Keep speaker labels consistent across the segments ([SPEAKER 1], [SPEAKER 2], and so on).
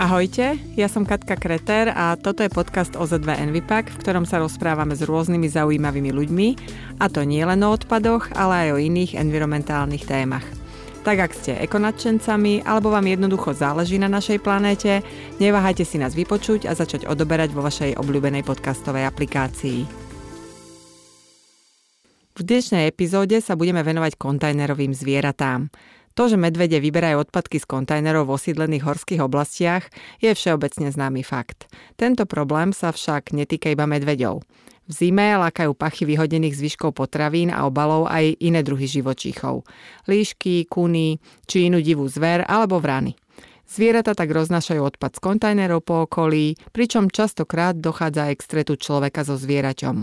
[SPEAKER 1] Ahojte, ja som Katka Kreter a toto je podcast OZ2 Envipak, v ktorom sa rozprávame s rôznymi zaujímavými ľuďmi, a to nie len o odpadoch, ale aj o iných environmentálnych témach. Tak ak ste ekonadčencami alebo vám jednoducho záleží na našej planéte, neváhajte si nás vypočuť a začať odoberať vo vašej obľúbenej podcastovej aplikácii. V dnešnej epizóde sa budeme venovať kontajnerovým zvieratám. To, že medvede vyberajú odpadky z kontajnerov v osídlených horských oblastiach, je všeobecne známy fakt. Tento problém sa však netýka iba medveďov. V zime lákajú pachy vyhodených zvyškov potravín a obalov aj iné druhy živočíchov. Líšky, kuny, či inú divú zver alebo vrany. Zvieratá tak roznášajú odpad z kontajnerov po okolí, pričom častokrát dochádza aj k stretu človeka so zvieraťom.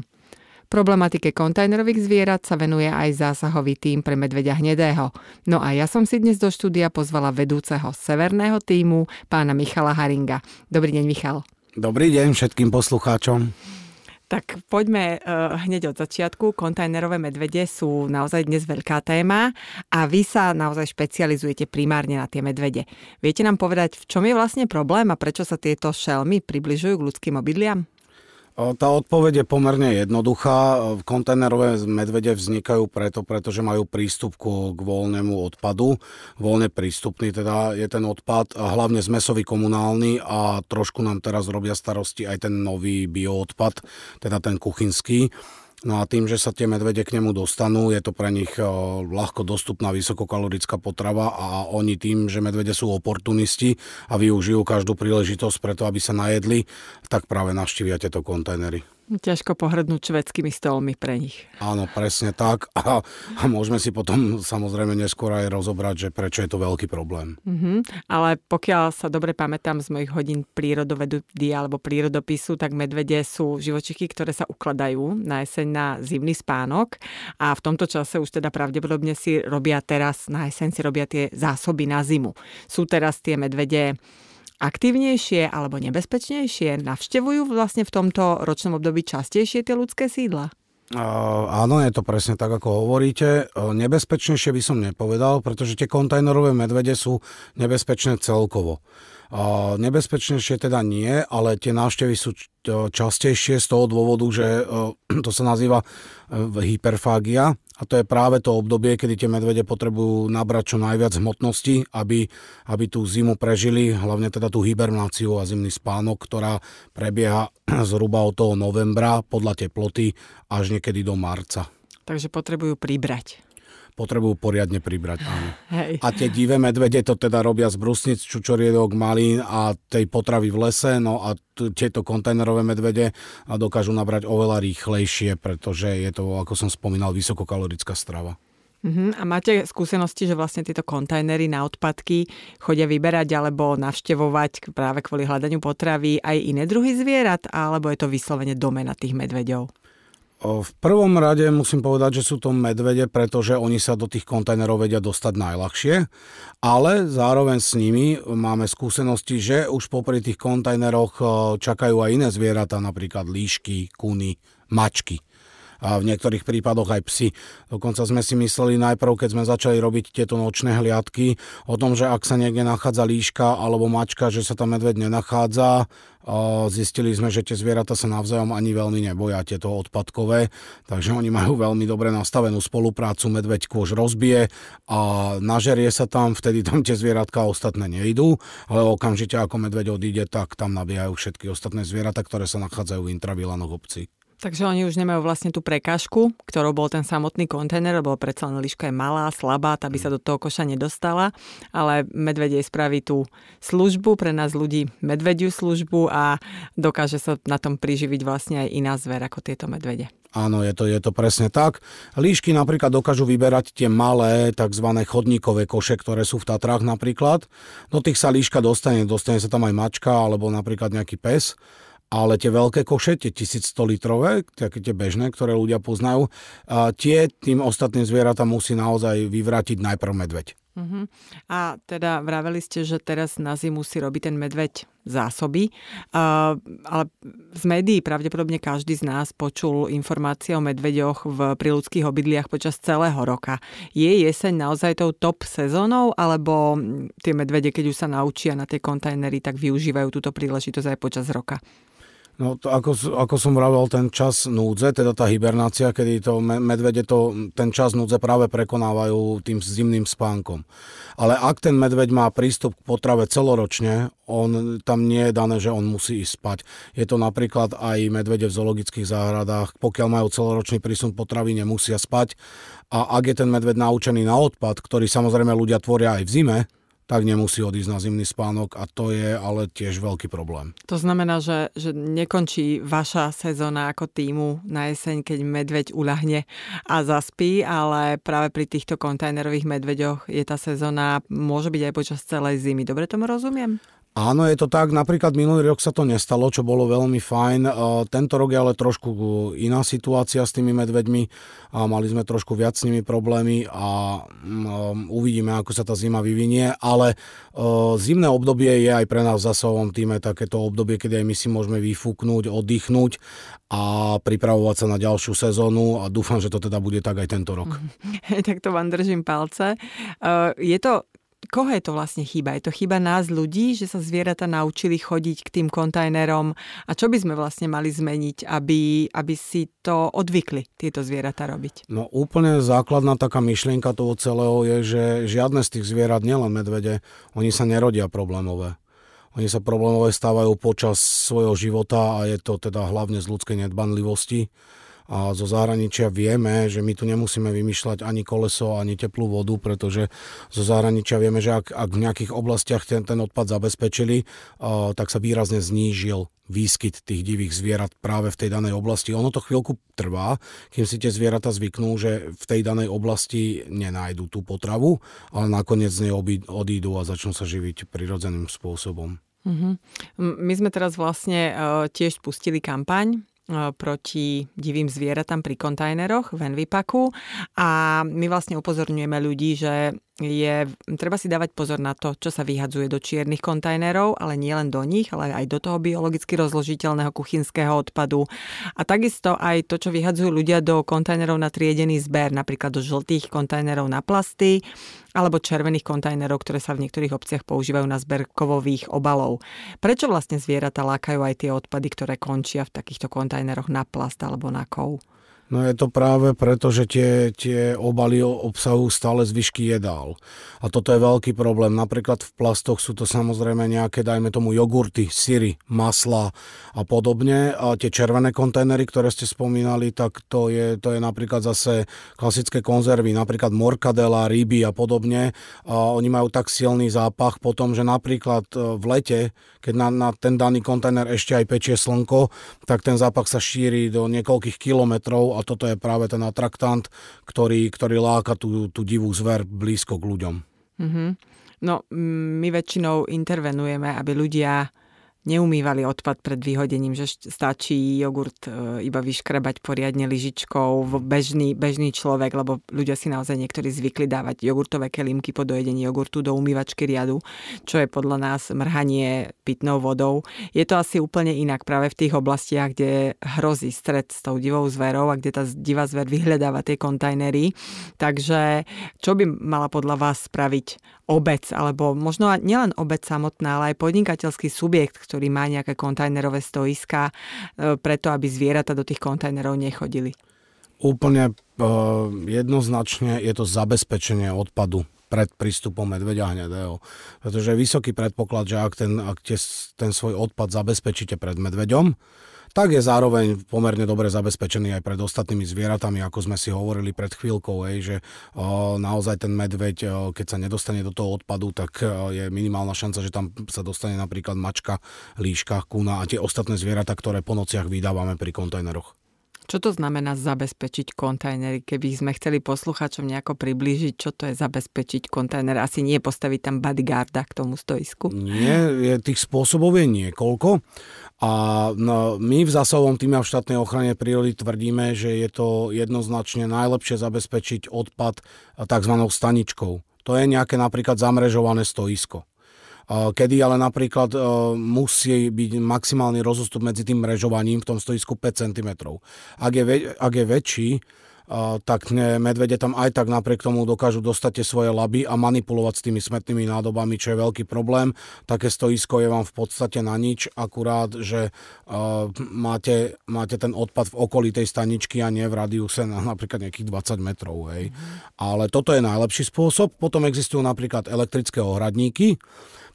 [SPEAKER 1] Problematike kontajnerových zvierat sa venuje aj zásahový tým pre medveďa hnedého. No a ja som si dnes do štúdia pozvala vedúceho severného týmu, pána Michala Haringa. Dobrý deň, Michal.
[SPEAKER 2] Dobrý deň všetkým poslucháčom.
[SPEAKER 1] Tak poďme uh, hneď od začiatku. Kontajnerové medvede sú naozaj dnes veľká téma a vy sa naozaj špecializujete primárne na tie medvede. Viete nám povedať, v čom je vlastne problém a prečo sa tieto šelmy približujú k ľudským obydliam?
[SPEAKER 2] Tá odpoveď je pomerne jednoduchá. Kontajnerové medvede vznikajú preto, pretože majú prístup k voľnému odpadu. Voľne prístupný teda je ten odpad, hlavne zmesový komunálny a trošku nám teraz robia starosti aj ten nový bioodpad, teda ten kuchynský. No a tým, že sa tie medvede k nemu dostanú, je to pre nich ľahko dostupná vysokokalorická potrava a oni tým, že medvede sú oportunisti a využijú každú príležitosť preto, aby sa najedli, tak práve navštívia tieto kontajnery.
[SPEAKER 1] Ťažko pohrdnúť švedskými stolmi pre nich.
[SPEAKER 2] Áno, presne tak. A, a môžeme si potom samozrejme neskôr aj rozobrať, že prečo je to veľký problém.
[SPEAKER 1] Mm-hmm. Ale pokiaľ sa dobre pamätám z mojich hodín prírodovedy alebo prírodopisu, tak medvede sú živočichy, ktoré sa ukladajú na jeseň na zimný spánok a v tomto čase už teda pravdepodobne si robia teraz, na jeseň si robia tie zásoby na zimu. Sú teraz tie medvede aktívnejšie alebo nebezpečnejšie? Navštevujú vlastne v tomto ročnom období častejšie tie ľudské sídla?
[SPEAKER 2] Uh, áno, je to presne tak, ako hovoríte. Uh, nebezpečnejšie by som nepovedal, pretože tie kontajnerové medvede sú nebezpečné celkovo. Nebezpečnejšie teda nie, ale tie návštevy sú častejšie z toho dôvodu, že to sa nazýva hyperfágia a to je práve to obdobie, kedy tie medvede potrebujú nabrať čo najviac hmotnosti, aby, aby tú zimu prežili, hlavne teda tú hibernáciu a zimný spánok, ktorá prebieha zhruba od toho novembra podľa teploty až niekedy do marca.
[SPEAKER 1] Takže potrebujú pribrať
[SPEAKER 2] potrebujú poriadne pribrať, áno. Hej. A tie divé medvede to teda robia z brusnic, čučoriedok, malín a tej potravy v lese, no a t- tieto kontajnerové medvede dokážu nabrať oveľa rýchlejšie, pretože je to, ako som spomínal, vysokokalorická strava.
[SPEAKER 1] Uh-huh. A máte skúsenosti, že vlastne tieto kontajnery na odpadky chodia vyberať alebo navštevovať práve kvôli hľadaniu potravy aj iné druhy zvierat, alebo je to vyslovene domena tých medveďov?
[SPEAKER 2] V prvom rade musím povedať, že sú to medvede, pretože oni sa do tých kontajnerov vedia dostať najľahšie, ale zároveň s nimi máme skúsenosti, že už popri tých kontajneroch čakajú aj iné zvieratá, napríklad líšky, kuny, mačky a v niektorých prípadoch aj psy. Dokonca sme si mysleli najprv, keď sme začali robiť tieto nočné hliadky, o tom, že ak sa niekde nachádza líška alebo mačka, že sa tam medveď nenachádza, Zistili sme, že tie zvieratá sa navzájom ani veľmi neboja, tieto odpadkové, takže oni majú veľmi dobre nastavenú spoluprácu, medveď kôž rozbije a nažerie sa tam, vtedy tam tie zvieratka ostatné nejdú, ale okamžite ako medveď odíde, tak tam nabíjajú všetky ostatné zvieratá, ktoré sa nachádzajú v intravilanoch obci.
[SPEAKER 1] Takže oni už nemajú vlastne tú prekážku, ktorou bol ten samotný kontajner, lebo predsa len liška je malá, slabá, tá by sa do toho koša nedostala, ale medvedie spraví tú službu, pre nás ľudí medvediu službu a dokáže sa na tom priživiť vlastne aj iná zver ako tieto medvede.
[SPEAKER 2] Áno, je to, je to presne tak. Líšky napríklad dokážu vyberať tie malé tzv. chodníkové koše, ktoré sú v Tatrách napríklad. Do tých sa líška dostane, dostane sa tam aj mačka alebo napríklad nejaký pes ale tie veľké koše, tie 1100 litrové, také tie bežné, ktoré ľudia poznajú, tie tým ostatným zvieratám musí naozaj vyvrátiť najprv medveď.
[SPEAKER 1] Uh-huh. A teda vraveli ste, že teraz na zimu si robí ten medveď zásoby, uh, ale z médií pravdepodobne každý z nás počul informácie o medveďoch v príľudských obydliach počas celého roka. Je jeseň naozaj tou top sezónou, alebo tie medvede, keď už sa naučia na tie kontajnery, tak využívajú túto príležitosť aj počas roka?
[SPEAKER 2] No to ako, ako som vravel, ten čas núdze, teda tá hibernácia, kedy to medvede to, ten čas núdze práve prekonávajú tým zimným spánkom. Ale ak ten medveď má prístup k potrave celoročne, on, tam nie je dané, že on musí ísť spať. Je to napríklad aj medvede v zoologických záhradách, pokiaľ majú celoročný prísun potravy, nemusia spať. A ak je ten medveď naučený na odpad, ktorý samozrejme ľudia tvoria aj v zime, tak nemusí odísť na zimný spánok a to je ale tiež veľký problém.
[SPEAKER 1] To znamená, že, že nekončí vaša sezóna ako týmu na jeseň, keď medveď uľahne a zaspí, ale práve pri týchto kontajnerových medveďoch je tá sezóna, môže byť aj počas celej zimy. Dobre tomu rozumiem?
[SPEAKER 2] Áno, je to tak. Napríklad minulý rok sa to nestalo, čo bolo veľmi fajn. E, tento rok je ale trošku iná situácia s tými medveďmi. Mali sme trošku viac s nimi problémy a mm, uvidíme, ako sa tá zima vyvinie. Ale e, zimné obdobie je aj pre nás v zasahovom týme takéto obdobie, kedy aj my si môžeme vyfúknúť, oddychnúť a pripravovať sa na ďalšiu sezónu a dúfam, že to teda bude tak aj tento rok.
[SPEAKER 1] tak to vám držím palce. E, je to koho je to vlastne chyba? Je to chyba nás ľudí, že sa zvieratá naučili chodiť k tým kontajnerom a čo by sme vlastne mali zmeniť, aby, aby si to odvykli tieto zvieratá robiť?
[SPEAKER 2] No úplne základná taká myšlienka toho celého je, že žiadne z tých zvierat, nielen medvede, oni sa nerodia problémové. Oni sa problémové stávajú počas svojho života a je to teda hlavne z ľudskej nedbanlivosti a zo zahraničia vieme, že my tu nemusíme vymýšľať ani koleso, ani teplú vodu, pretože zo zahraničia vieme, že ak, ak v nejakých oblastiach ten, ten odpad zabezpečili, uh, tak sa výrazne znížil výskyt tých divých zvierat práve v tej danej oblasti. Ono to chvíľku trvá, kým si tie zvieratá zvyknú, že v tej danej oblasti nenájdu tú potravu, ale nakoniec z nej odídu a začnú sa živiť prirodzeným spôsobom.
[SPEAKER 1] Mm-hmm. My sme teraz vlastne uh, tiež spustili kampaň E, proti divým zvieratám pri kontajneroch v Envipaku. A my vlastne upozorňujeme ľudí, že je, treba si dávať pozor na to, čo sa vyhadzuje do čiernych kontajnerov, ale nie len do nich, ale aj do toho biologicky rozložiteľného kuchynského odpadu. A takisto aj to, čo vyhadzujú ľudia do kontajnerov na triedený zber, napríklad do žltých kontajnerov na plasty, alebo červených kontajnerov, ktoré sa v niektorých obciach používajú na zber kovových obalov. Prečo vlastne zvieratá lákajú aj tie odpady, ktoré končia v takýchto kontajneroch na plast alebo na kov?
[SPEAKER 2] No je to práve preto, že tie, tie obaly obsahujú stále zvyšky jedál. A toto je veľký problém. Napríklad v plastoch sú to samozrejme nejaké, dajme tomu, jogurty, syry, masla a podobne. A tie červené kontajnery, ktoré ste spomínali, tak to je, to je napríklad zase klasické konzervy, napríklad morkadela, ryby a podobne. A oni majú tak silný zápach potom, že napríklad e, v lete, keď na, na ten daný kontajner ešte aj pečie slnko, tak ten zápach sa šíri do niekoľkých kilometrov a toto je práve ten atraktant, ktorý, ktorý láka tú, tú divú zver blízko k ľuďom.
[SPEAKER 1] Mm-hmm. No, my väčšinou intervenujeme, aby ľudia neumývali odpad pred vyhodením, že stačí jogurt e, iba vyškrebať poriadne lyžičkou, bežný, bežný človek, lebo ľudia si naozaj niektorí zvykli dávať jogurtové kelímky po dojedení jogurtu do umývačky riadu, čo je podľa nás mrhanie pitnou vodou. Je to asi úplne inak práve v tých oblastiach, kde hrozí stred s tou divou zverou a kde tá divá zver vyhľadáva tie kontajnery. Takže čo by mala podľa vás spraviť obec, alebo možno nielen obec samotná, ale aj podnikateľský subjekt, ktorý má nejaké kontajnerové stoiska, e, preto aby zvieratá do tých kontajnerov nechodili?
[SPEAKER 2] Úplne uh, jednoznačne je to zabezpečenie odpadu pred prístupom medveďa hnedého. Pretože je vysoký predpoklad, že ak ten, ak tie, ten svoj odpad zabezpečíte pred medveďom, tak je zároveň pomerne dobre zabezpečený aj pred ostatnými zvieratami, ako sme si hovorili pred chvíľkou, hej, že naozaj ten medveď, keď sa nedostane do toho odpadu, tak je minimálna šanca, že tam sa dostane napríklad mačka, líška, kuna a tie ostatné zvieratá, ktoré po nociach vydávame pri kontajneroch.
[SPEAKER 1] Čo to znamená zabezpečiť kontajnery? Keby sme chceli poslucháčom nejako priblížiť, čo to je zabezpečiť kontajner, asi nie postaviť tam bodyguarda k tomu stoisku.
[SPEAKER 2] Nie, je, tých spôsobov je niekoľko. A no, my v zásahovom týme v štátnej ochrane prírody tvrdíme, že je to jednoznačne najlepšie zabezpečiť odpad tzv. staničkou. To je nejaké napríklad zamrežované stoisko. Kedy ale napríklad musí byť maximálny rozostup medzi tým mrežovaním v tom stoisku 5 cm. Ak je, ak je väčší, tak medvede tam aj tak napriek tomu dokážu dostať tie svoje laby a manipulovať s tými smetnými nádobami, čo je veľký problém. Také stoisko je vám v podstate na nič, akurát, že uh, máte, máte ten odpad v okolí tej staničky a nie v radiuse na napríklad nejakých 20 metrov. Hej. Mm-hmm. Ale toto je najlepší spôsob. Potom existujú napríklad elektrické ohradníky,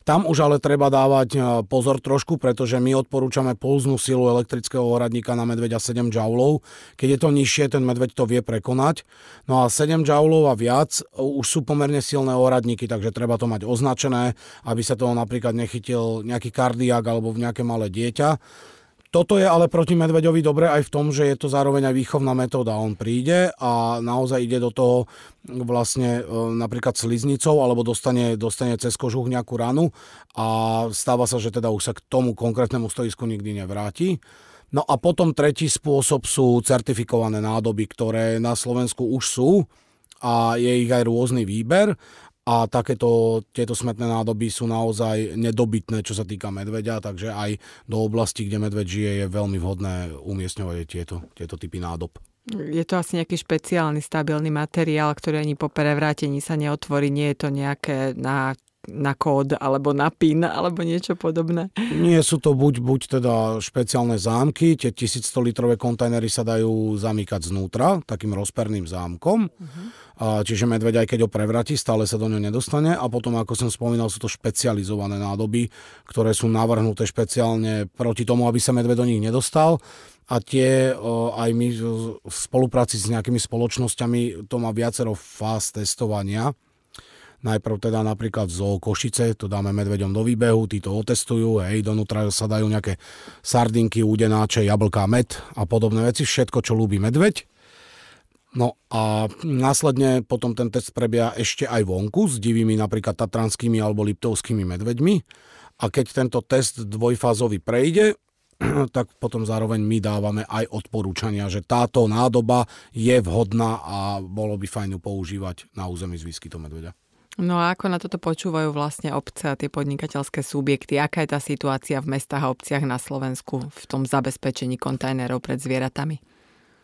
[SPEAKER 2] tam už ale treba dávať e, pozor trošku, pretože my odporúčame pulznú silu elektrického ohradníka na medveďa 7 joulov. Keď je to nižšie, ten medveď to vie prekonať. No a 7 joulov a viac e, už sú pomerne silné ohradníky, takže treba to mať označené, aby sa toho napríklad nechytil nejaký kardiak alebo v nejaké malé dieťa. Toto je ale proti medveďovi dobre aj v tom, že je to zároveň aj výchovná metóda. On príde a naozaj ide do toho vlastne e, napríklad sliznicou alebo dostane, dostane cez kožuch nejakú ranu a stáva sa, že teda už sa k tomu konkrétnemu stojisku nikdy nevráti. No a potom tretí spôsob sú certifikované nádoby, ktoré na Slovensku už sú a je ich aj rôzny výber a takéto, tieto smetné nádoby sú naozaj nedobytné, čo sa týka medveďa, takže aj do oblasti, kde medveď žije, je veľmi vhodné umiestňovať tieto, tieto typy nádob.
[SPEAKER 1] Je to asi nejaký špeciálny, stabilný materiál, ktorý ani po prevrátení sa neotvorí. Nie je to nejaké na na kód alebo na PIN alebo niečo podobné?
[SPEAKER 2] Nie sú to buď, buď teda špeciálne zámky, tie 1100 litrové kontajnery sa dajú zamykať znútra takým rozperným zámkom. Uh-huh. Čiže medveď aj keď ho prevratí, stále sa do ňo nedostane a potom, ako som spomínal, sú to špecializované nádoby, ktoré sú navrhnuté špeciálne proti tomu, aby sa medveď do nich nedostal a tie aj my v spolupráci s nejakými spoločnosťami to má viacero fáz testovania Najprv teda napríklad zo Košice, to dáme medveďom do výbehu, tí to otestujú, hej, donútra sa dajú nejaké sardinky, údenáče, jablká, med a podobné veci, všetko, čo ľúbi medveď. No a následne potom ten test prebieha ešte aj vonku s divými napríklad tatranskými alebo liptovskými medveďmi. A keď tento test dvojfázový prejde, tak potom zároveň my dávame aj odporúčania, že táto nádoba je vhodná a bolo by fajn ju používať na území z výskytom medveďa.
[SPEAKER 1] No a ako na toto počúvajú vlastne obce a tie podnikateľské subjekty? Aká je tá situácia v mestách a obciach na Slovensku v tom zabezpečení kontajnerov pred zvieratami?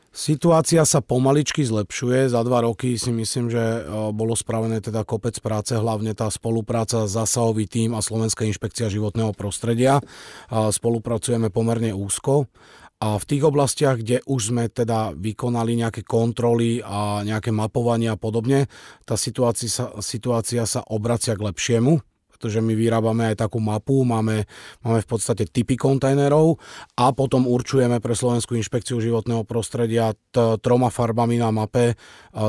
[SPEAKER 2] Situácia sa pomaličky zlepšuje. Za dva roky si myslím, že e, bolo spravené teda kopec práce, hlavne tá spolupráca Zasahový tým a Slovenská inšpekcia životného prostredia. Spolupracujeme pomerne úzko a v tých oblastiach, kde už sme teda vykonali nejaké kontroly a nejaké mapovanie a podobne, tá situácia sa, situácia sa obracia k lepšiemu pretože my vyrábame aj takú mapu, máme, máme v podstate typy kontajnerov a potom určujeme pre Slovenskú inšpekciu životného prostredia t- troma farbami na mape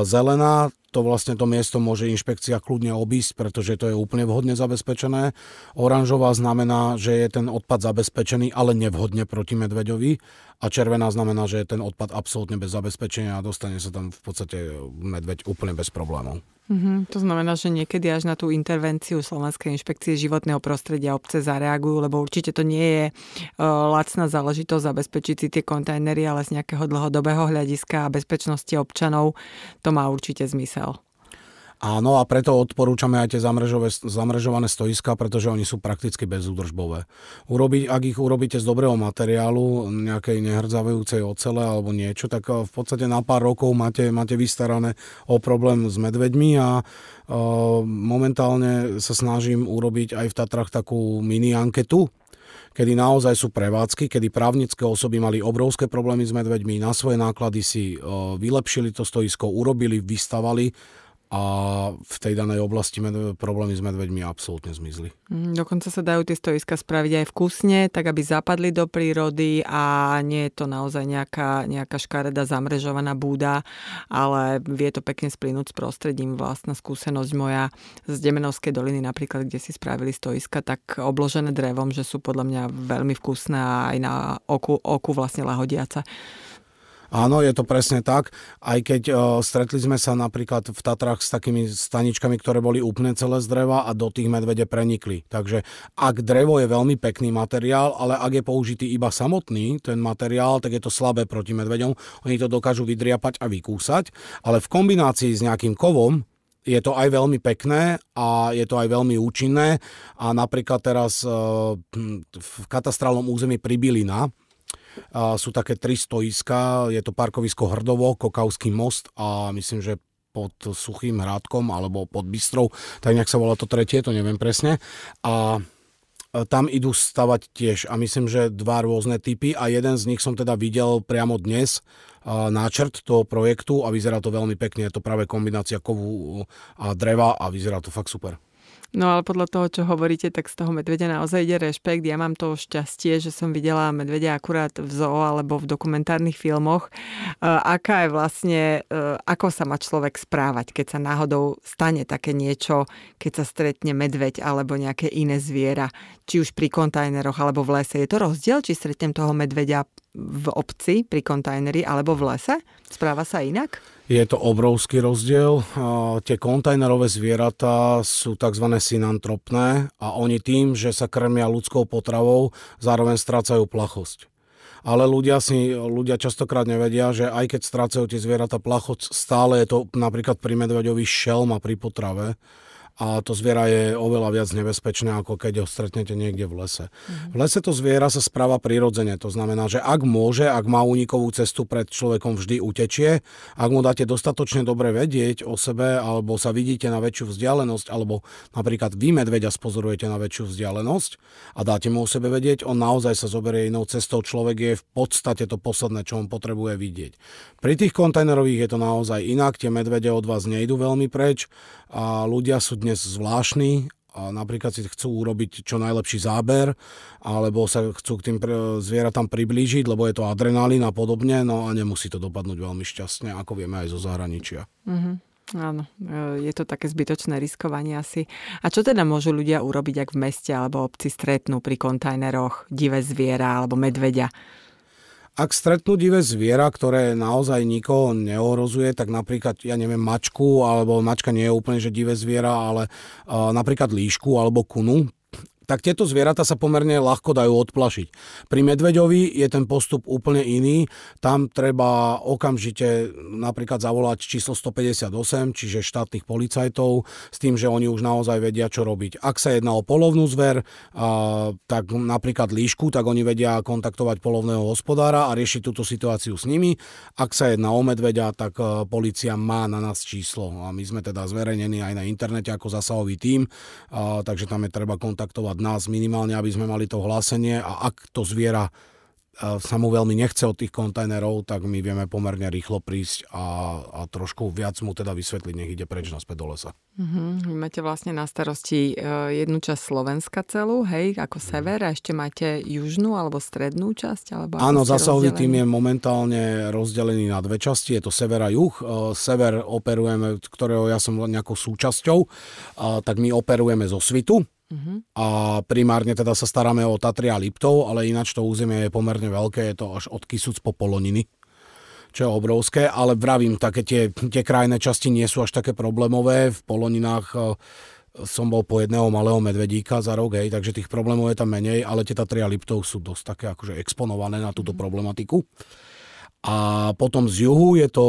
[SPEAKER 2] zelená, to vlastne to miesto môže inšpekcia kľudne obísť, pretože to je úplne vhodne zabezpečené. Oranžová znamená, že je ten odpad zabezpečený, ale nevhodne proti medveďovi. A červená znamená, že je ten odpad absolútne bez zabezpečenia a dostane sa tam v podstate medveď úplne bez problémov.
[SPEAKER 1] Mm-hmm. To znamená, že niekedy až na tú intervenciu Slovenskej inšpekcie životného prostredia obce zareagujú, lebo určite to nie je uh, lacná záležitosť zabezpečiť si tie kontajnery, ale z nejakého dlhodobého hľadiska a bezpečnosti občanov to má určite zmysel.
[SPEAKER 2] Áno, a preto odporúčame aj tie zamrežované stoiska, pretože oni sú prakticky bezúdržbové. Urobiť, ak ich urobíte z dobrého materiálu, nejakej nehrdzavajúcej ocele alebo niečo, tak eh, v podstate na pár rokov máte, máte vystarané o problém s medveďmi a uh, momentálne sa snažím urobiť aj v Tatrach takú mini anketu, kedy naozaj sú prevádzky, kedy právnické osoby mali obrovské problémy s medveďmi, na svoje náklady si uh, vylepšili to stoisko, urobili, vystavali a v tej danej oblasti med- problémy s medveďmi absolútne zmizli.
[SPEAKER 1] Mm, dokonca sa dajú tie stoiska spraviť aj vkusne, tak aby zapadli do prírody a nie je to naozaj nejaká, nejaká škareda zamrežovaná búda, ale vie to pekne splynúť s prostredím. Vlastná skúsenosť moja z Demenovskej doliny napríklad, kde si spravili stoiska, tak obložené drevom, že sú podľa mňa veľmi vkusné a aj na oku, oku vlastne lahodiaca.
[SPEAKER 2] Áno, je to presne tak. Aj keď uh, stretli sme sa napríklad v Tatrách s takými staničkami, ktoré boli úplne celé z dreva a do tých medvede prenikli. Takže ak drevo je veľmi pekný materiál, ale ak je použitý iba samotný ten materiál, tak je to slabé proti medveďom. Oni to dokážu vydriapať a vykúsať, ale v kombinácii s nejakým kovom, je to aj veľmi pekné a je to aj veľmi účinné a napríklad teraz e, v katastrálnom území Pribilina sú také tri stoiska, je to parkovisko Hrdovo, Kokavský most a myslím, že pod Suchým hrádkom alebo pod Bystrou, tak nejak sa volá to tretie, to neviem presne. A tam idú stavať tiež a myslím, že dva rôzne typy a jeden z nich som teda videl priamo dnes náčrt toho projektu a vyzerá to veľmi pekne. Je to práve kombinácia kovu a dreva a vyzerá to fakt super.
[SPEAKER 1] No ale podľa toho, čo hovoríte, tak z toho medvedia naozaj ide rešpekt. Ja mám to šťastie, že som videla medvedia akurát v zoo alebo v dokumentárnych filmoch. Aká je vlastne, ako sa má človek správať, keď sa náhodou stane také niečo, keď sa stretne medveď alebo nejaké iné zviera, či už pri kontajneroch alebo v lese. Je to rozdiel, či stretnem toho medveďa v obci pri kontajneri alebo v lese? Správa sa inak?
[SPEAKER 2] Je to obrovský rozdiel. Tie kontajnerové zvieratá sú tzv. synantropné a oni tým, že sa krmia ľudskou potravou, zároveň strácajú plachosť. Ale ľudia, si, ľudia častokrát nevedia, že aj keď strácajú tie zvieratá plachosť, stále je to napríklad pri medveďovi šelma pri potrave a to zviera je oveľa viac nebezpečné, ako keď ho stretnete niekde v lese. Mm. V lese to zviera sa správa prirodzene, to znamená, že ak môže, ak má únikovú cestu pred človekom, vždy utečie. Ak mu dáte dostatočne dobre vedieť o sebe, alebo sa vidíte na väčšiu vzdialenosť, alebo napríklad vy medveďa spozorujete na väčšiu vzdialenosť a dáte mu o sebe vedieť, on naozaj sa zoberie inou cestou. Človek je v podstate to posledné, čo on potrebuje vidieť. Pri tých kontajnerových je to naozaj inak, tie medvede od vás nejdú veľmi preč a ľudia sú dnes zvláštni a napríklad si chcú urobiť čo najlepší záber, alebo sa chcú k tým zvieratám priblížiť, lebo je to adrenalín a podobne, no a nemusí to dopadnúť veľmi šťastne, ako vieme aj zo zahraničia.
[SPEAKER 1] Mm-hmm. Áno, e, je to také zbytočné riskovanie asi. A čo teda môžu ľudia urobiť, ak v meste alebo obci stretnú pri kontajneroch divé zviera alebo medveďa?
[SPEAKER 2] Ak stretnú divé zviera, ktoré naozaj nikoho neohrozuje, tak napríklad, ja neviem, mačku, alebo mačka nie je úplne že divé zviera, ale uh, napríklad líšku alebo kunu, tak tieto zvieratá sa pomerne ľahko dajú odplašiť. Pri medveďovi je ten postup úplne iný. Tam treba okamžite napríklad zavolať číslo 158, čiže štátnych policajtov, s tým, že oni už naozaj vedia, čo robiť. Ak sa jedná o polovnú zver, tak napríklad líšku, tak oni vedia kontaktovať polovného hospodára a riešiť túto situáciu s nimi. Ak sa jedná o medveďa, tak e, policia má na nás číslo a my sme teda zverejnení aj na internete ako zasahový tím, takže tam je treba kontaktovať nás minimálne, aby sme mali to hlásenie a ak to zviera sa mu veľmi nechce od tých kontajnerov, tak my vieme pomerne rýchlo prísť a, a trošku viac mu teda vysvetliť, nech ide preč naspäť do lesa.
[SPEAKER 1] Mm-hmm. Vy máte vlastne na starosti e, jednu časť Slovenska celú, hej, ako sever a ešte máte južnú alebo strednú časť? Alebo
[SPEAKER 2] Áno, zasahový tým je momentálne rozdelený na dve časti, je to sever a juh. E, sever operujeme, ktorého ja som nejakou súčasťou, tak my operujeme zo Svitu, Uh-huh. A primárne teda sa staráme o Tatry a Liptov, ale ináč to územie je pomerne veľké, je to až od Kisuc po Poloniny čo je obrovské, ale vravím, také tie, tie krajné časti nie sú až také problémové. V Poloninách e, som bol po jedného malého medvedíka za rok, hej, takže tých problémov je tam menej, ale tie Tatry a Liptov sú dosť také akože exponované na túto mhm. problematiku. A potom z juhu je to,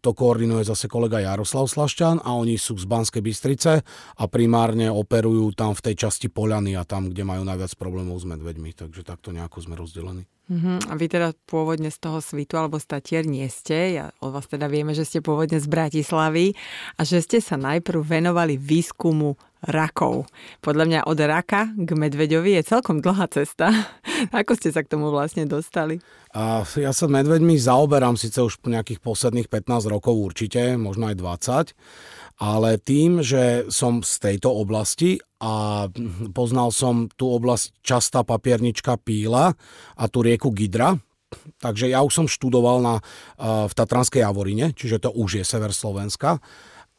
[SPEAKER 2] to koordinuje zase kolega Jaroslav Slašťan a oni sú z Banskej Bystrice a primárne operujú tam v tej časti Poľany a tam, kde majú najviac problémov s medveďmi. Takže takto nejako sme rozdelení.
[SPEAKER 1] Uh-huh. A vy teda pôvodne z toho svitu alebo statier nie ste. Ja od vás teda vieme, že ste pôvodne z Bratislavy a že ste sa najprv venovali výskumu rakov. Podľa mňa od raka k medveďovi je celkom dlhá cesta. Ako ste sa k tomu vlastne dostali?
[SPEAKER 2] A ja sa medveďmi zaoberám síce už po nejakých posledných 15 rokov určite, možno aj 20 ale tým, že som z tejto oblasti a poznal som tú oblasť častá papiernička Píla a tú rieku Gidra, takže ja už som študoval na, v Tatranskej Javorine, čiže to už je sever Slovenska,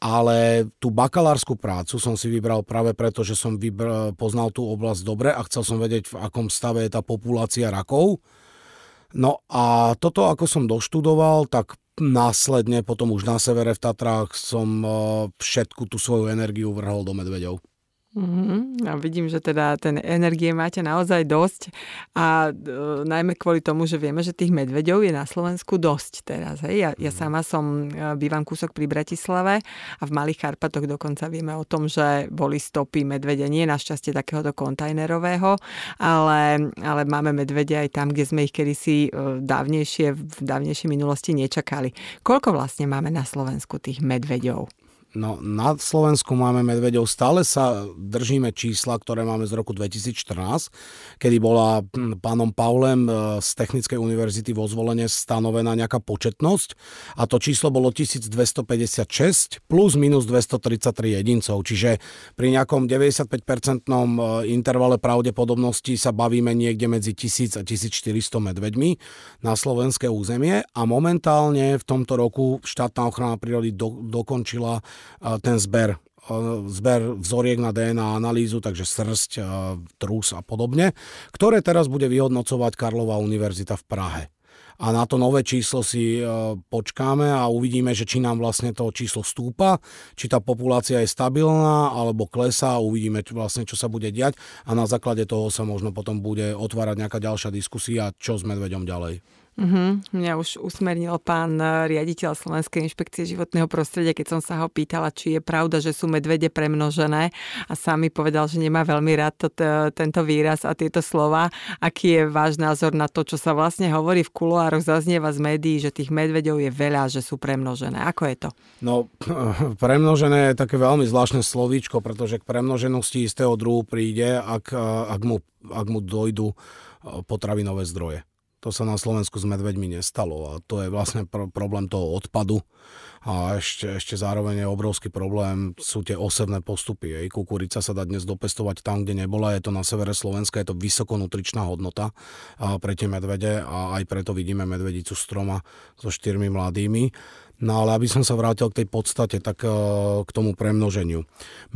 [SPEAKER 2] ale tú bakalárskú prácu som si vybral práve preto, že som vybral, poznal tú oblasť dobre a chcel som vedieť, v akom stave je tá populácia rakov. No a toto, ako som doštudoval, tak následne potom už na severe v Tatrách som eh, všetku tú svoju energiu vrhol do medveďov.
[SPEAKER 1] Mm-hmm. A vidím, že teda ten energie máte naozaj dosť a e, najmä kvôli tomu, že vieme, že tých medveďov je na Slovensku dosť teraz. Hej? Ja, ja mhm. sama som, e, bývam kúsok pri Bratislave a v Malých Karpatoch dokonca vieme o tom, že boli stopy medvede, nie našťastie takéhoto kontajnerového, ale, ale máme medvede aj tam, kde sme ich kedysi e, dávnejšie, v dávnejšej minulosti nečakali. Koľko vlastne máme na Slovensku tých medveďov?
[SPEAKER 2] No, na Slovensku máme medveďov. Stále sa držíme čísla, ktoré máme z roku 2014, kedy bola hm, pánom Paulem e, z Technickej univerzity vo zvolenie stanovená nejaká početnosť. A to číslo bolo 1256 plus minus 233 jedincov, čiže pri nejakom 95-percentnom e, intervale pravdepodobnosti sa bavíme niekde medzi 1000 a 1400 medveďmi na slovenské územie. A momentálne v tomto roku štátna ochrana prírody do, dokončila ten zber zber vzoriek na DNA analýzu, takže srst, trus a podobne, ktoré teraz bude vyhodnocovať Karlová univerzita v Prahe. A na to nové číslo si počkáme a uvidíme, že či nám vlastne to číslo stúpa, či tá populácia je stabilná alebo klesá, uvidíme vlastne, čo sa bude diať a na základe toho sa možno potom bude otvárať nejaká ďalšia diskusia, čo s medveďom ďalej.
[SPEAKER 1] Uh-huh. Mňa už usmernil pán eh, riaditeľ Slovenskej inšpekcie životného prostredia, keď som sa ho pýtala, či je pravda, že sú medvede premnožené a sám mi povedal, že nemá veľmi rád to, tento výraz a tieto slova. Aký je váš názor na to, čo sa vlastne hovorí v kuloároch, zaznieva z médií, že tých medveďov je veľa, že sú premnožené. Ako je to?
[SPEAKER 2] No, premnožené je také veľmi zvláštne slovíčko, pretože k premnoženosti istého druhu príde, ak, ak, mu, ak mu dojdu eh, potravinové zdroje. To sa na Slovensku s medveďmi nestalo a to je vlastne pr- problém toho odpadu. A ešte, ešte zároveň je obrovský problém, sú tie osevné postupy. Jej. Kukurica sa dá dnes dopestovať tam, kde nebola, je to na severe Slovenska, je to vysokonutričná hodnota pre tie medvede a aj preto vidíme medvedicu stroma so štyrmi mladými. No ale aby som sa vrátil k tej podstate, tak k tomu premnoženiu.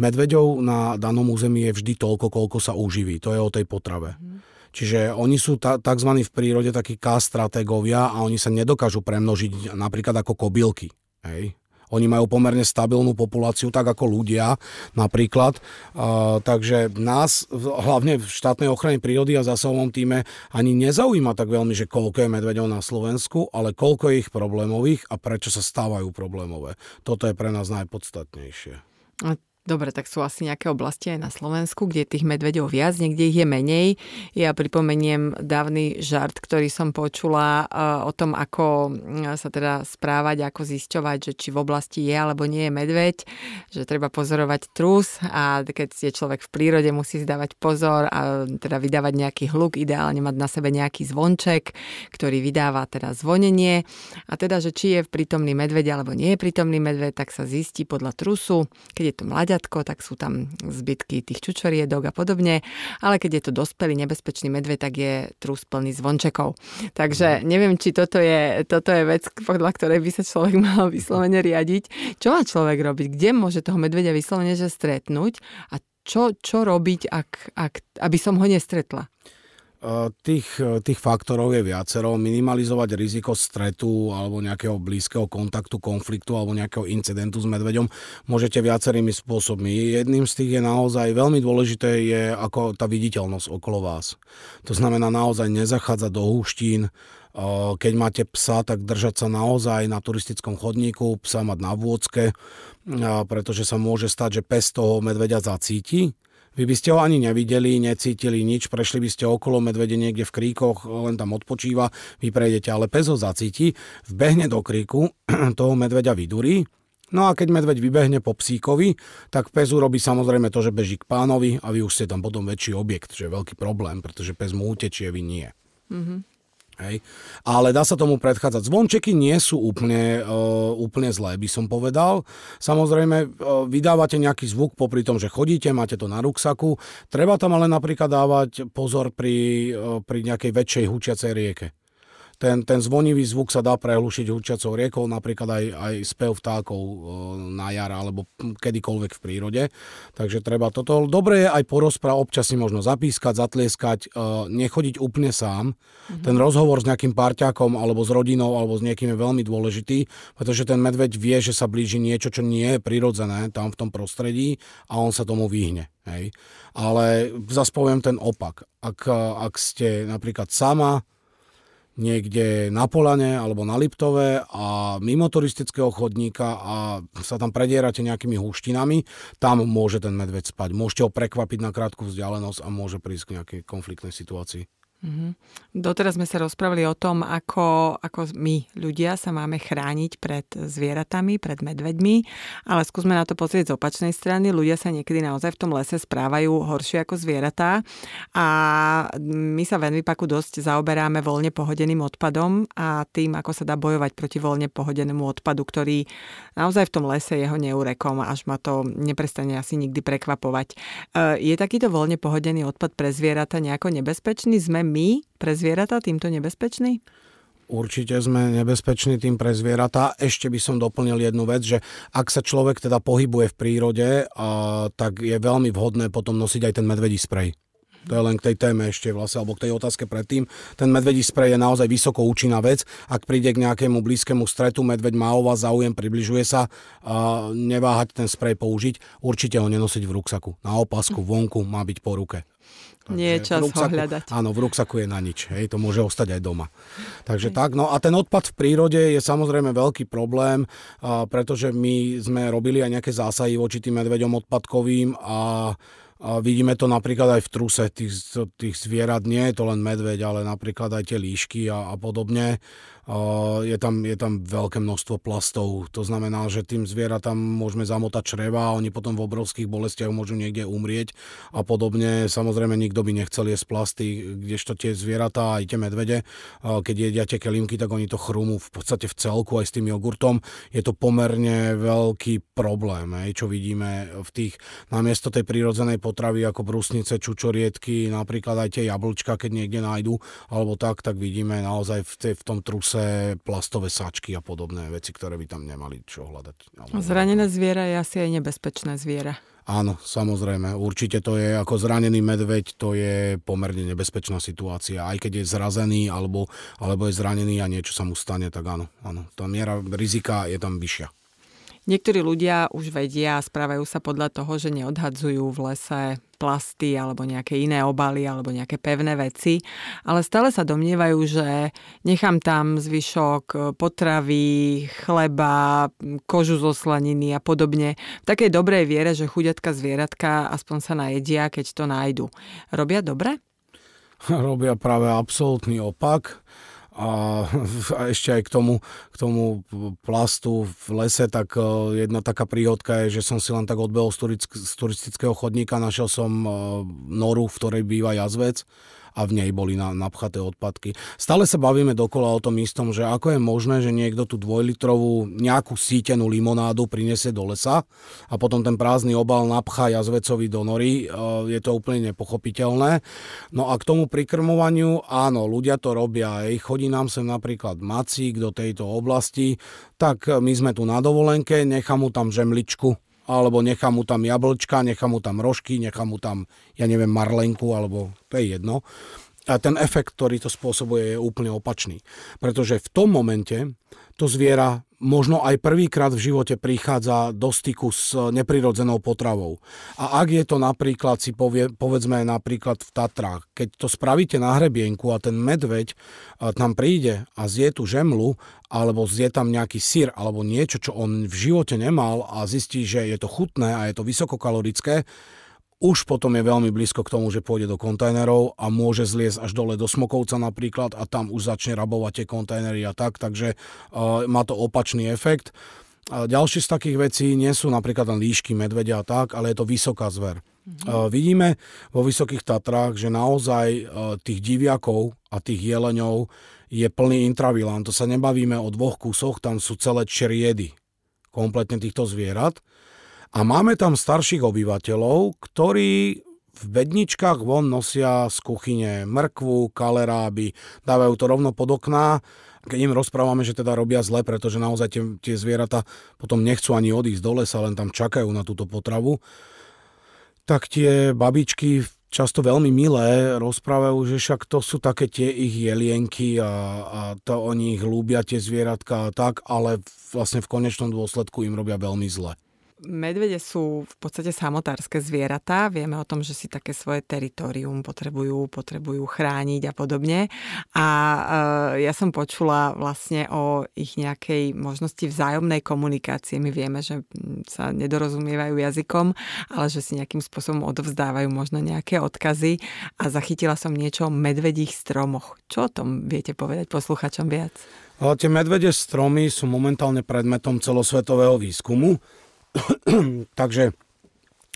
[SPEAKER 2] Medveďov na danom území je vždy toľko, koľko sa uživí. To je o tej potrave. Mm. Čiže oni sú tzv. v prírode takí K-stratégovia a oni sa nedokážu premnožiť napríklad ako kobylky. Hej. Oni majú pomerne stabilnú populáciu, tak ako ľudia napríklad. Uh, takže nás, hlavne v štátnej ochrane prírody a zásahovom týme, ani nezaujíma tak veľmi, že koľko je medveďov na Slovensku, ale koľko je ich problémových a prečo sa stávajú problémové. Toto je pre nás najpodstatnejšie.
[SPEAKER 1] A Dobre, tak sú asi nejaké oblasti aj na Slovensku, kde tých medveďov viac, niekde ich je menej. Ja pripomeniem dávny žart, ktorý som počula o tom, ako sa teda správať, ako zisťovať, že či v oblasti je alebo nie je medveď, že treba pozorovať trus a keď je človek v prírode, musí zdávať pozor a teda vydávať nejaký hluk, ideálne mať na sebe nejaký zvonček, ktorý vydáva teda zvonenie a teda, že či je prítomný medveď alebo nie je prítomný medveď, tak sa zistí podľa trusu, keď je to mladia mláďatko, tak sú tam zbytky tých čučoriedok a podobne, ale keď je to dospelý nebezpečný medveď, tak je trus plný zvončekov. Takže neviem, či toto je, toto je vec, podľa ktorej by sa človek mal vyslovene riadiť. Čo má človek robiť? Kde môže toho medveďa vyslovene že stretnúť a čo, čo robiť, ak, ak, aby som ho nestretla?
[SPEAKER 2] Tých, tých faktorov je viacero. Minimalizovať riziko stretu alebo nejakého blízkeho kontaktu, konfliktu alebo nejakého incidentu s medveďom môžete viacerými spôsobmi. Jedným z tých je naozaj veľmi dôležité je ako tá viditeľnosť okolo vás. To znamená naozaj nezachádzať do húštín, keď máte psa, tak držať sa naozaj na turistickom chodníku, psa mať na vôdzke, pretože sa môže stať, že pes toho medveďa zacíti vy by ste ho ani nevideli, necítili nič, prešli by ste okolo medvede niekde v kríkoch, len tam odpočíva, vy prejdete, ale pes ho zacíti, vbehne do kríku, toho medveďa vydurí, No a keď medveď vybehne po psíkovi, tak pes urobí samozrejme to, že beží k pánovi a vy už ste tam potom väčší objekt, čo je veľký problém, pretože pes mu utečie, vy nie. Mm-hmm. Hej. Ale dá sa tomu predchádzať. Zvončeky nie sú úplne, uh, úplne zlé, by som povedal. Samozrejme, uh, vydávate nejaký zvuk popri tom, že chodíte, máte to na ruksaku. Treba tam ale napríklad dávať pozor pri, uh, pri nejakej väčšej hučiacej rieke. Ten, ten zvonivý zvuk sa dá prehlušiť húčiacou riekou, napríklad aj, aj spev vtákov e, na jar alebo kedykoľvek v prírode. Takže treba toto. Dobre je aj porozprávať, občas si možno zapískať, zatlieskať, e, nechodiť úplne sám. Mm-hmm. Ten rozhovor s nejakým parťákom alebo s rodinou alebo s niekým je veľmi dôležitý, pretože ten medveď vie, že sa blíži niečo, čo nie je prirodzené tam v tom prostredí a on sa tomu vyhne. Hej. Ale zase poviem ten opak. Ak, ak ste napríklad sama, niekde na Polane alebo na Liptove a mimo turistického chodníka a sa tam predierate nejakými húštinami, tam môže ten medveď spať. Môžete ho prekvapiť na krátku vzdialenosť a môže prísť k nejakej konfliktnej situácii.
[SPEAKER 1] Mm-hmm. Doteraz sme sa rozprávali o tom, ako, ako my, ľudia, sa máme chrániť pred zvieratami, pred medveďmi, ale skúsme na to pozrieť z opačnej strany. Ľudia sa niekedy naozaj v tom lese správajú horšie ako zvieratá a my sa v Envipaku dosť zaoberáme voľne pohodeným odpadom a tým, ako sa dá bojovať proti voľne pohodenému odpadu, ktorý naozaj v tom lese jeho neurekom, až ma to neprestane asi nikdy prekvapovať. E, je takýto voľne pohodený odpad pre zvieratá nejako nebezpečný? Sme my pre zvieratá týmto nebezpeční?
[SPEAKER 2] Určite sme nebezpeční tým pre zvieratá. Ešte by som doplnil jednu vec, že ak sa človek teda pohybuje v prírode, a, tak je veľmi vhodné potom nosiť aj ten medvedí sprej. To je len k tej téme ešte vlastne, alebo k tej otázke predtým. Ten medvedí sprej je naozaj vysoko účinná vec. Ak príde k nejakému blízkemu stretu, medveď má o vás záujem, približuje sa, a neváhať ten sprej použiť, určite ho nenosiť v ruksaku. Na opasku, vonku má byť po ruke.
[SPEAKER 1] Takže Nie je čas ruksaku, ho hľadať.
[SPEAKER 2] Áno, v ruksaku je na nič. Hej, to môže ostať aj doma. Takže hej. tak, no a ten odpad v prírode je samozrejme veľký problém, a pretože my sme robili aj nejaké zásahy voči tým medveďom odpadkovým a a vidíme to napríklad aj v truse tých, tých zvierat. Nie je to len medveď, ale napríklad aj tie líšky a, a podobne je tam, je tam veľké množstvo plastov. To znamená, že tým zvieratám môžeme zamotať čreva a oni potom v obrovských bolestiach môžu niekde umrieť a podobne. Samozrejme, nikto by nechcel jesť plasty, kdežto tie zvieratá, aj tie medvede, keď jediate kelimky, tak oni to chrúmu v podstate v celku aj s tým jogurtom. Je to pomerne veľký problém, čo vidíme v tých, namiesto tej prírodzenej potravy ako brusnice, čučoriedky, napríklad aj tie jablčka, keď niekde nájdu, alebo tak, tak vidíme naozaj v, tej, v tom truse zase plastové sačky a podobné veci, ktoré by tam nemali čo hľadať.
[SPEAKER 1] Zranené zviera je asi aj nebezpečné zviera.
[SPEAKER 2] Áno, samozrejme. Určite to je ako zranený medveď, to je pomerne nebezpečná situácia. Aj keď je zrazený alebo, alebo je zranený a niečo sa mu stane, tak áno, áno. Tá miera rizika je tam vyššia.
[SPEAKER 1] Niektorí ľudia už vedia a správajú sa podľa toho, že neodhadzujú v lese plasty alebo nejaké iné obaly alebo nejaké pevné veci, ale stále sa domnievajú, že nechám tam zvyšok potravy, chleba, kožu zo slaniny a podobne. V takej dobrej viere, že chuďatka zvieratka aspoň sa najedia, keď to nájdu. Robia dobre?
[SPEAKER 2] Robia práve absolútny opak a, a ešte aj k tomu, k tomu plastu v lese, tak e, jedna taká príhodka je, že som si len tak odbehol z turistického chodníka, našiel som e, noru, v ktorej býva jazvec a v nej boli napchaté odpadky. Stále sa bavíme dokola o tom istom, že ako je možné, že niekto tú dvojlitrovú nejakú sítenú limonádu prinesie do lesa a potom ten prázdny obal napchá jazvecovi do nory. E, je to úplne nepochopiteľné. No a k tomu prikrmovaniu, áno, ľudia to robia. Ej, chodí nám sem napríklad macík do tejto oblasti, tak my sme tu na dovolenke, nechám mu tam žemličku alebo nechám mu tam jablčka, nechám mu tam rožky, nechám mu tam, ja neviem, marlenku, alebo to je jedno. A ten efekt, ktorý to spôsobuje, je úplne opačný. Pretože v tom momente to zviera možno aj prvýkrát v živote prichádza do styku s neprirodzenou potravou. A ak je to napríklad, si povie, povedzme napríklad v Tatrách, keď to spravíte na hrebienku a ten medveď tam príde a zje tú žemlu, alebo zje tam nejaký syr, alebo niečo, čo on v živote nemal a zistí, že je to chutné a je to vysokokalorické, už potom je veľmi blízko k tomu, že pôjde do kontajnerov a môže zliesť až dole do Smokovca napríklad a tam už začne rabovať tie kontajnery a tak, takže uh, má to opačný efekt. A ďalšie z takých vecí nie sú napríklad len líšky, medvedia a tak, ale je to vysoká zver. Mm-hmm. Uh, vidíme vo Vysokých Tatrách, že naozaj uh, tých diviakov a tých jeleňov je plný intravilán. To sa nebavíme o dvoch kusoch, tam sú celé čriedy kompletne týchto zvierat. A máme tam starších obyvateľov, ktorí v bedničkách von nosia z kuchyne mrkvu, kaleráby, dávajú to rovno pod okná keď im rozprávame, že teda robia zle, pretože naozaj tie, tie zvieratá potom nechcú ani odísť do lesa, len tam čakajú na túto potravu, tak tie babičky často veľmi milé rozprávajú, že však to sú také tie ich jelienky a, a to oni ich ľúbia tie zvieratka a tak, ale vlastne v konečnom dôsledku im robia veľmi zle.
[SPEAKER 1] Medvede sú v podstate samotárske zvieratá. Vieme o tom, že si také svoje teritorium potrebujú, potrebujú chrániť a podobne. A e, ja som počula vlastne o ich nejakej možnosti vzájomnej komunikácie. My vieme, že sa nedorozumievajú jazykom, ale že si nejakým spôsobom odovzdávajú možno nejaké odkazy. A zachytila som niečo o medvedích stromoch. Čo o tom viete povedať posluchačom viac?
[SPEAKER 2] tie medvede stromy sú momentálne predmetom celosvetového výskumu. Takže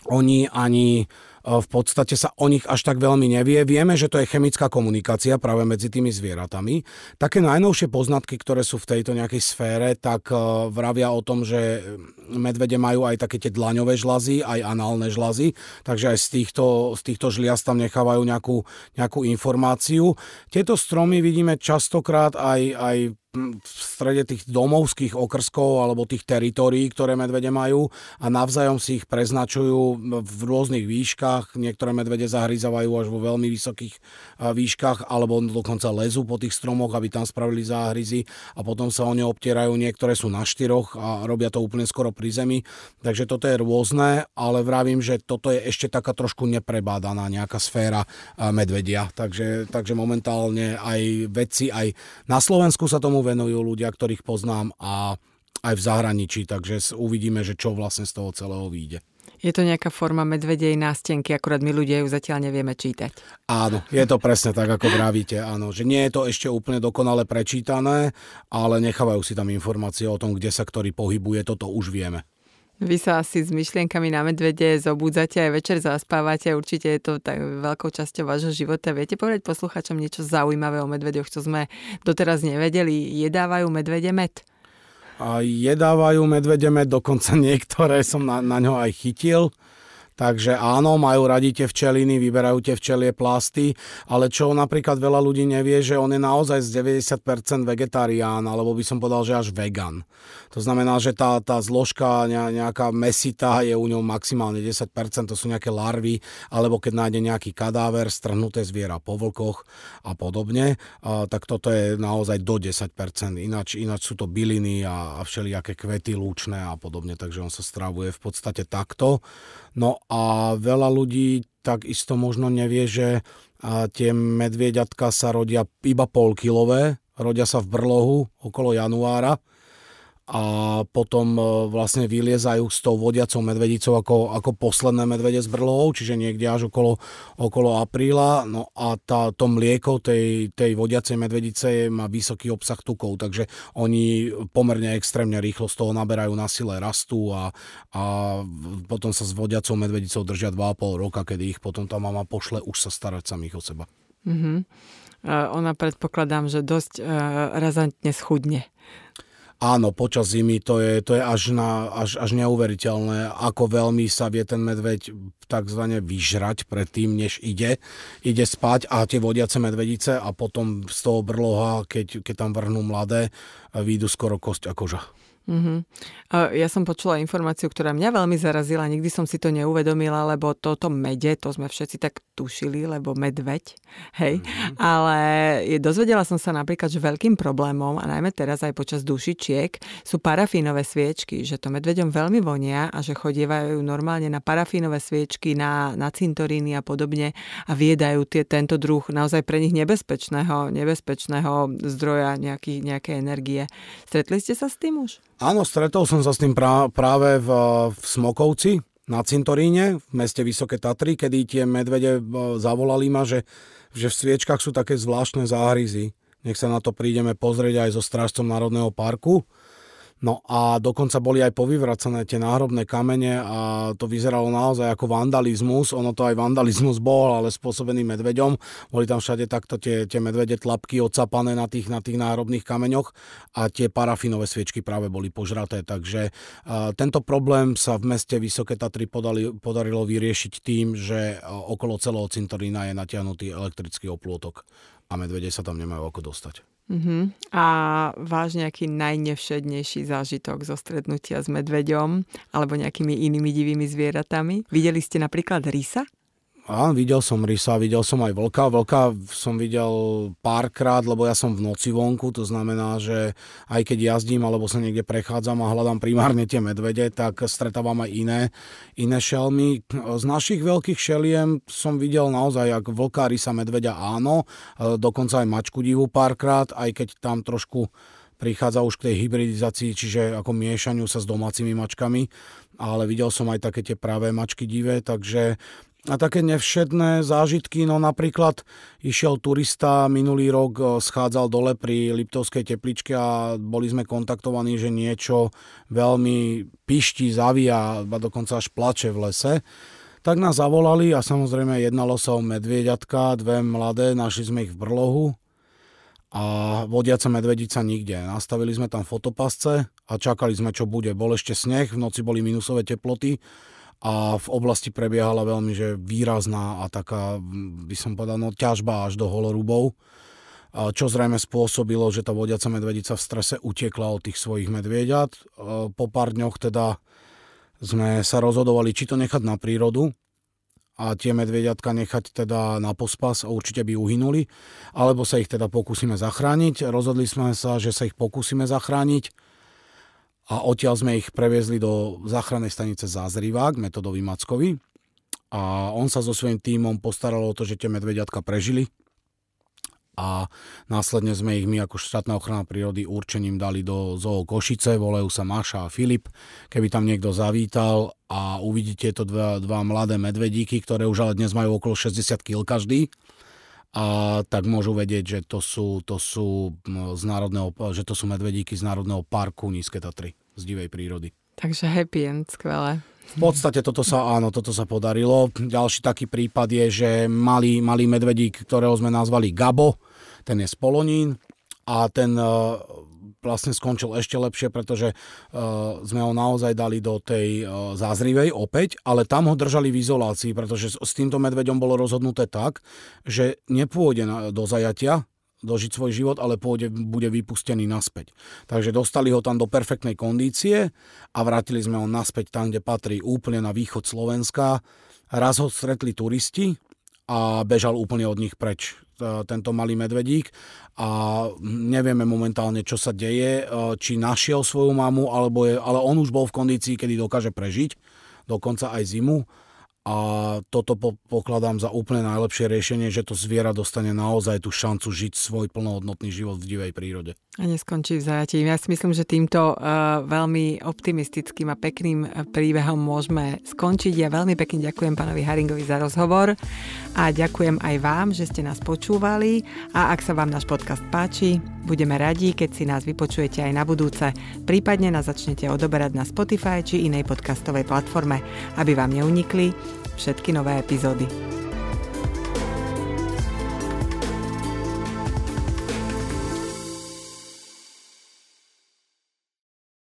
[SPEAKER 2] oni ani v podstate sa o nich až tak veľmi nevie. Vieme, že to je chemická komunikácia práve medzi tými zvieratami. Také najnovšie poznatky, ktoré sú v tejto nejakej sfére, tak vravia o tom, že medvede majú aj také tie dlaňové žlazy, aj análne žlazy, takže aj z týchto, z týchto žliaz tam nechávajú nejakú, nejakú informáciu. Tieto stromy vidíme častokrát aj, aj v strede tých domovských okrskov alebo tých teritórií, ktoré medvede majú a navzájom si ich preznačujú v rôznych výškach. Niektoré medvede zahryzávajú až vo veľmi vysokých výškach alebo dokonca lezú po tých stromoch, aby tam spravili záhryzy a potom sa o ne obtierajú. Niektoré sú na štyroch a robia to úplne skoro pri zemi. Takže toto je rôzne, ale vravím, že toto je ešte taká trošku neprebádaná nejaká sféra medvedia. Takže, takže momentálne aj vedci, aj na Slovensku sa tomu venujú ľudia, ktorých poznám a aj v zahraničí, takže uvidíme, že čo vlastne z toho celého vyjde.
[SPEAKER 1] Je to nejaká forma medvedej nástenky, akurát my ľudia ju zatiaľ nevieme čítať.
[SPEAKER 2] Áno, je to presne tak, ako vravíte. Áno, že nie je to ešte úplne dokonale prečítané, ale nechávajú si tam informácie o tom, kde sa ktorý pohybuje, toto už vieme.
[SPEAKER 1] Vy sa asi s myšlienkami na medvede zobúdzate aj večer zaspávate. Určite je to tak veľkou časťou vášho života. Viete povedať posluchačom niečo zaujímavé o medvedoch, čo sme doteraz nevedeli? Jedávajú medvede med?
[SPEAKER 2] A jedávajú medvede med, dokonca niektoré som na, na ňo aj chytil. Takže áno, majú radi tie včeliny, vyberajú tie včelie plasty, ale čo napríklad veľa ľudí nevie, že on je naozaj z 90% vegetarián, alebo by som povedal, že až vegan. To znamená, že tá, tá zložka nejaká mesita je u ňom maximálne 10%, to sú nejaké larvy, alebo keď nájde nejaký kadáver, strhnuté zviera po vlkoch a podobne, a, tak toto je naozaj do 10%. Ináč, ináč sú to byliny a, a všelijaké kvety lúčne a podobne, takže on sa stravuje v podstate takto. No a veľa ľudí takisto možno nevie, že tie medvieďatka sa rodia iba polkilové, rodia sa v brlohu okolo januára a potom e, vlastne vyliezajú s tou vodiacou medvedicou ako, ako posledné medvede z brlohov, čiže niekde až okolo, okolo apríla. No a tá, to mlieko tej, tej vodiacej medvedice má vysoký obsah tukov, takže oni pomerne extrémne rýchlo z toho naberajú na sile, rastú a, a potom sa s vodiacou medvedicou držia 2,5 roka, kedy ich potom tá mama pošle už sa starať samých o seba.
[SPEAKER 1] Mm-hmm. Ona predpokladám, že dosť uh, razantne schudne.
[SPEAKER 2] Áno, počas zimy to je, to je až, na, až, až neuveriteľné, ako veľmi sa vie ten medveď takzvané vyžrať pred tým, než ide. Ide spať a tie vodiace medvedice a potom z toho brloha, keď, keď tam vrhnú mladé, výjdu skoro kosť a koža.
[SPEAKER 1] Mm-hmm. Ja som počula informáciu, ktorá mňa veľmi zarazila, nikdy som si to neuvedomila, lebo toto mede, to sme všetci tak tušili, lebo medveď, hej. Mm-hmm. Ale dozvedela som sa napríklad, že veľkým problémom, a najmä teraz aj počas dušičiek, sú parafínové sviečky, že to medveďom veľmi vonia a že chodievajú normálne na parafínové sviečky, na, na cintoríny a podobne a viedajú tie, tento druh naozaj pre nich nebezpečného, nebezpečného zdroja nejaký, nejakej energie. Stretli ste sa s tým už?
[SPEAKER 2] Áno, stretol som sa s tým práve v, v Smokovci na cintoríne v meste Vysoké Tatry, kedy tie medvede e, zavolali ma, že, že v sviečkach sú také zvláštne záhryzy. Nech sa na to prídeme pozrieť aj so strážcom Národného parku. No a dokonca boli aj povyvracané tie náhrobné kamene a to vyzeralo naozaj ako vandalizmus. Ono to aj vandalizmus bol, ale spôsobený medveďom. Boli tam všade takto tie, tie medvede tlapky odsapané na tých, na tých náhrobných kameňoch a tie parafinové sviečky práve boli požraté. Takže uh, tento problém sa v meste Vysoké Tatry podali, podarilo vyriešiť tým, že okolo celého cintorína je natiahnutý elektrický oplôtok a medvede sa tam nemajú ako dostať.
[SPEAKER 1] Uh-huh. A váš nejaký najnevšednejší zážitok zo stretnutia s medveďom alebo nejakými inými divými zvieratami? Videli ste napríklad rysa?
[SPEAKER 2] Áno, videl som rysa, videl som aj vlka. Vlka som videl párkrát, lebo ja som v noci vonku, to znamená, že aj keď jazdím alebo sa niekde prechádzam a hľadám primárne tie medvede, tak stretávam aj iné, iné šelmy. Z našich veľkých šeliem som videl naozaj ako vlka, rysa, medveďa áno, dokonca aj mačku divu párkrát, aj keď tam trošku prichádza už k tej hybridizácii, čiže ako miešaniu sa s domácimi mačkami, ale videl som aj také tie pravé mačky divé, takže a také nevšetné zážitky, no napríklad išiel turista minulý rok, e, schádzal dole pri Liptovskej tepličke a boli sme kontaktovaní, že niečo veľmi pišti, zavia, a dokonca až plače v lese. Tak nás zavolali a samozrejme jednalo sa o medvieďatka, dve mladé, našli sme ich v brlohu a vodiaca medvedica nikde. Nastavili sme tam fotopasce a čakali sme, čo bude. Bol ešte sneh, v noci boli minusové teploty a v oblasti prebiehala veľmi že výrazná a taká, by som povedal, no, ťažba až do holorubov, čo zrejme spôsobilo, že tá vodiaca medvedica v strese utiekla od tých svojich medvieďat. Po pár dňoch teda sme sa rozhodovali, či to nechať na prírodu a tie medvediatka nechať teda na pospas a určite by uhynuli, alebo sa ich teda pokúsime zachrániť. Rozhodli sme sa, že sa ich pokúsime zachrániť a odtiaľ sme ich previezli do záchrannej stanice Zázrivák, metodovi Mackovi. A on sa so svojím tímom postaral o to, že tie medvediatka prežili. A následne sme ich my ako štátna ochrana prírody určením dali do zoo Košice, volajú sa Maša a Filip. Keby tam niekto zavítal a uvidíte to dva, dva mladé medvedíky, ktoré už ale dnes majú okolo 60 kg každý, a tak môžu vedieť, že to sú, to sú, z národného, že to sú medvedíky z Národného parku Nízke Tatry z divej prírody.
[SPEAKER 1] Takže happy end, skvelé.
[SPEAKER 2] V podstate toto sa, áno, toto sa podarilo. Ďalší taký prípad je, že malý, malý medvedík, ktorého sme nazvali Gabo, ten je z Polonín a ten vlastne skončil ešte lepšie, pretože uh, sme ho naozaj dali do tej uh, zázrivej opäť, ale tam ho držali v izolácii, pretože s, s týmto medveďom bolo rozhodnuté tak, že nepôjde na, do zajatia, dožiť svoj život, ale pôjde, bude vypustený naspäť. Takže dostali ho tam do perfektnej kondície a vrátili sme ho naspäť tam, kde patrí úplne na východ Slovenska. Raz ho stretli turisti a bežal úplne od nich preč tento malý medvedík a nevieme momentálne, čo sa deje, e, či našiel svoju mamu, alebo je, ale on už bol v kondícii, kedy dokáže prežiť, dokonca aj zimu a toto po, pokladám za úplne najlepšie riešenie, že to zviera dostane naozaj tú šancu žiť svoj plnohodnotný život v divej prírode.
[SPEAKER 1] A neskončí v zajatí. Ja si myslím, že týmto uh, veľmi optimistickým a pekným e, príbehom môžeme skončiť. Ja veľmi pekne ďakujem pánovi Haringovi za rozhovor a ďakujem aj vám, že ste nás počúvali a ak sa vám náš podcast páči, budeme radi, keď si nás vypočujete aj na budúce. Prípadne nás začnete odoberať na Spotify či inej podcastovej platforme, aby vám neunikli všetky nové epizódy.